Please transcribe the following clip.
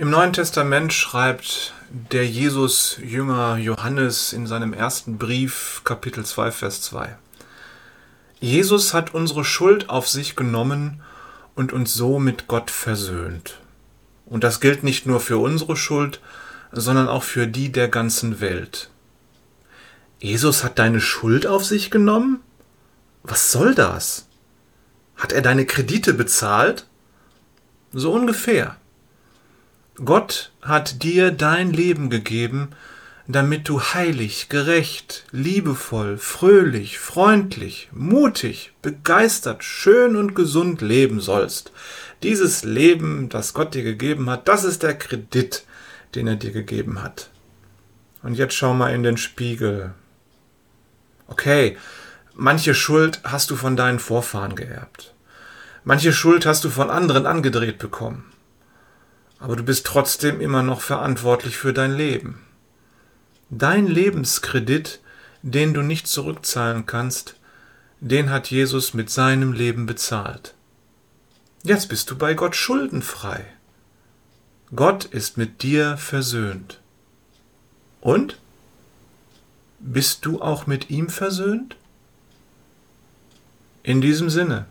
Im Neuen Testament schreibt der Jesus-Jünger Johannes in seinem ersten Brief, Kapitel 2, Vers 2. Jesus hat unsere Schuld auf sich genommen und uns so mit Gott versöhnt. Und das gilt nicht nur für unsere Schuld, sondern auch für die der ganzen Welt. Jesus hat deine Schuld auf sich genommen? Was soll das? Hat er deine Kredite bezahlt? So ungefähr. Gott hat dir dein Leben gegeben, damit du heilig, gerecht, liebevoll, fröhlich, freundlich, mutig, begeistert, schön und gesund leben sollst. Dieses Leben, das Gott dir gegeben hat, das ist der Kredit, den er dir gegeben hat. Und jetzt schau mal in den Spiegel. Okay, manche Schuld hast du von deinen Vorfahren geerbt. Manche Schuld hast du von anderen angedreht bekommen aber du bist trotzdem immer noch verantwortlich für dein Leben. Dein Lebenskredit, den du nicht zurückzahlen kannst, den hat Jesus mit seinem Leben bezahlt. Jetzt bist du bei Gott schuldenfrei. Gott ist mit dir versöhnt. Und? Bist du auch mit ihm versöhnt? In diesem Sinne.